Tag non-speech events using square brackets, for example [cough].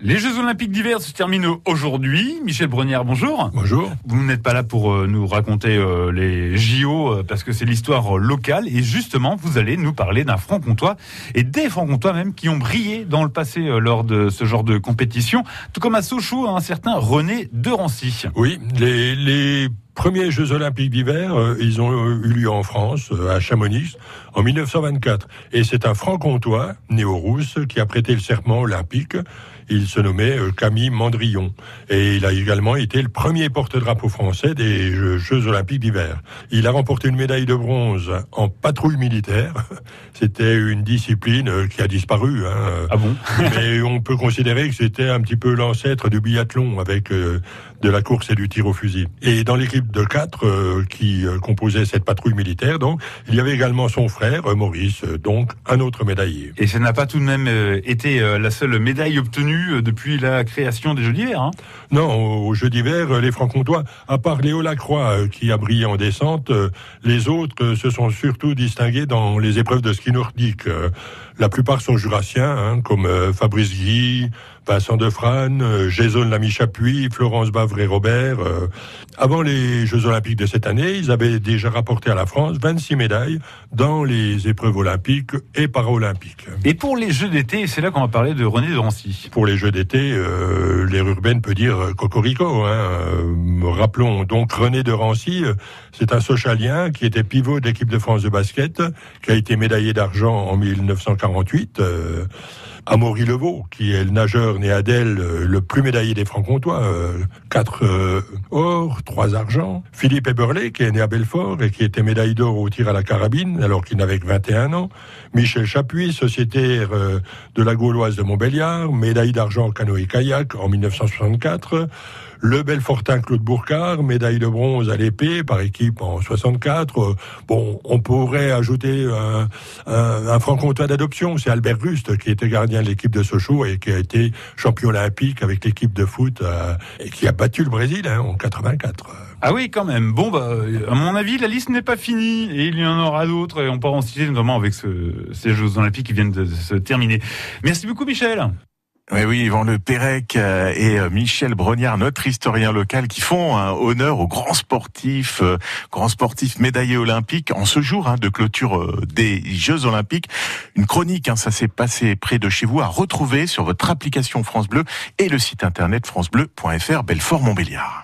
Les Jeux Olympiques d'hiver se terminent aujourd'hui. Michel Brenière, bonjour. Bonjour. Vous n'êtes pas là pour euh, nous raconter euh, les JO euh, parce que c'est l'histoire locale et justement vous allez nous parler d'un franc-comtois et des franc-comtois même qui ont brillé dans le passé lors de ce genre de compétition, tout comme à Sochaux un certain René de Rancy. Oui, les, les premiers Jeux Olympiques d'hiver, ils ont eu lieu en France, à Chamonix, en 1924. Et c'est un franc-comtois, néo-rousse, qui a prêté le serment olympique. Il se nommait euh, Camille Mandrillon. Et il a également été le premier porte-drapeau français des Jeux Olympiques d'hiver. Il a remporté une médaille de bronze en patrouille militaire. [laughs] C'était une discipline euh, qui a disparu. Hein. Ah bon? [laughs] Mais on peut considérer que c'était un petit peu l'ancêtre du biathlon avec euh, de la course et du tir au fusil. Et dans l'équipe de quatre qui composait cette patrouille militaire, donc, il y avait également son frère, Maurice, donc un autre médaillé. Et ça n'a pas tout de même été la seule médaille obtenue euh, depuis la création des Jeux d'hiver. Hein. non, aux Jeux d'hiver, euh, les Francs-Comtois, à part Léo Lacroix euh, qui a brillé en descente, les autres se sont surtout distingués dans les épreuves de ski nordique. La plupart sont jurassiens, hein, comme Fabrice Guy, Vincent Defrane, Jason Lamy Chapuis, Florence Bavre et Robert. Avant les Jeux Olympiques de cette année, ils avaient déjà rapporté à la France 26 médailles dans les épreuves olympiques et paralympiques. Et pour les Jeux d'été, c'est là qu'on va parler de René de Rancy. Pour les Jeux d'été, euh, l'air urbaine peut dire cocorico. Hein. Euh, rappelons donc René de Rancy, euh, c'est un socialien qui était pivot de l'équipe de France de basket, qui a été médaillé d'argent en 1948. Euh, Amaury Levaux, qui est le nageur né à euh, le plus médaillé des Francs-Comtois, euh, quatre euh, or, trois argent. Philippe Eberle, qui est né à Belfort et qui était médaille d'or au tir à la carabine, alors qu'il n'avait que 21 ans. Michel Chapuis, sociétaire de la Gauloise de Montbéliard, médaille d'argent canoë-kayak en 1964. Le Belfortin Claude Bourcard, médaille de bronze à l'épée par équipe en 64. Bon, on pourrait ajouter un, un, franc-comtois d'adoption, c'est Albert Ruste qui était gardien de l'équipe de Sochaux et qui a été champion olympique avec l'équipe de foot euh, et qui a battu le Brésil hein, en 84. Ah oui, quand même. Bon, bah, à mon avis, la liste n'est pas finie et il y en aura d'autres et on pourra en citer notamment avec ce, ces Jeux Olympiques qui viennent de se terminer. Merci beaucoup, Michel. Oui, oui, Le Pérec euh, et euh, Michel Brognard, notre historien local, qui font un honneur aux grands sportifs, euh, grands sportifs médaillés olympiques en ce jour hein, de clôture des Jeux Olympiques. Une chronique, hein, ça s'est passé près de chez vous, à retrouver sur votre application France Bleu et le site internet francebleu.fr Belfort Montbéliard.